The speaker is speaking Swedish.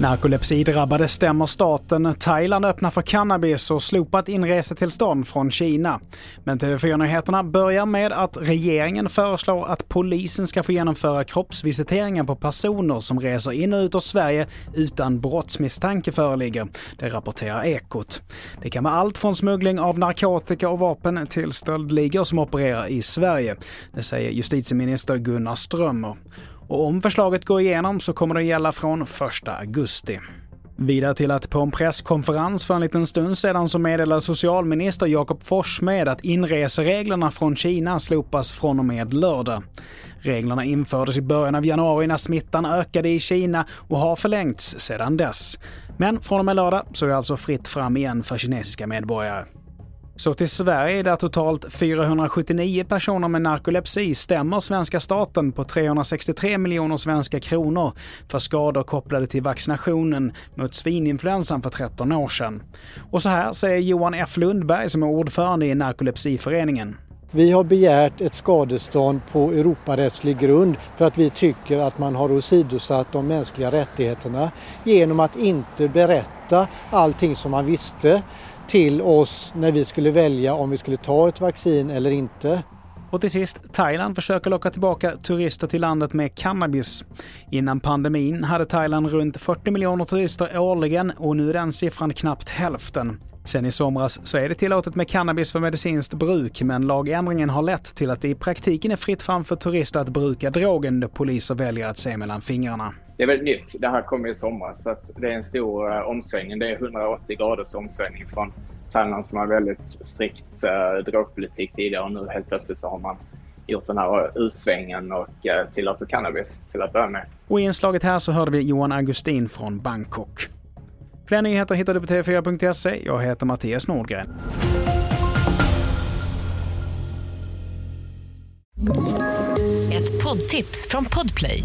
Narkolepsidrabbade stämmer staten. Thailand öppnar för cannabis och slopat inresetillstånd från Kina. Men TV4-nyheterna börjar med att regeringen föreslår att polisen ska få genomföra kroppsvisiteringar på personer som reser in och ut ur Sverige utan brottsmisstanke föreligger. Det rapporterar Ekot. Det kan vara allt från smuggling av narkotika och vapen till stöldligor som opererar i Sverige. Det säger justitieminister Gunnar Strömmer. Och om förslaget går igenom så kommer det gälla från 1 augusti. Vidare till att på en presskonferens för en liten stund sedan så meddelade socialminister Jakob Forssmed att inresereglerna från Kina slopas från och med lördag. Reglerna infördes i början av januari när smittan ökade i Kina och har förlängts sedan dess. Men från och med lördag så är det alltså fritt fram igen för kinesiska medborgare. Så till Sverige där totalt 479 personer med narkolepsi stämmer svenska staten på 363 miljoner svenska kronor för skador kopplade till vaccinationen mot svininfluensan för 13 år sedan. Och så här säger Johan F Lundberg som är ordförande i Narkolepsiföreningen. Vi har begärt ett skadestånd på Europarättslig grund för att vi tycker att man har åsidosatt de mänskliga rättigheterna genom att inte berätta allting som man visste till oss när vi skulle välja om vi skulle ta ett vaccin eller inte. Och till sist, Thailand försöker locka tillbaka turister till landet med cannabis. Innan pandemin hade Thailand runt 40 miljoner turister årligen och nu är den siffran knappt hälften. Sen i somras så är det tillåtet med cannabis för medicinskt bruk, men lagändringen har lett till att det i praktiken är fritt fram för turister att bruka drogen då poliser väljer att se mellan fingrarna. Det är väldigt nytt. Det här kom i somras, så att det är en stor eh, omsvängning. Det är 180 graders omsvängning från Thailand som har väldigt strikt uh, drogpolitik tidigare och nu helt plötsligt så har man gjort den här U-svängen och uh, tillåter cannabis till att börja med. Och i inslaget här så hörde vi Johan Augustin från Bangkok. Fler nyheter hittar du på tv4.se. Jag heter Mattias Nordgren. Ett poddtips från Podplay.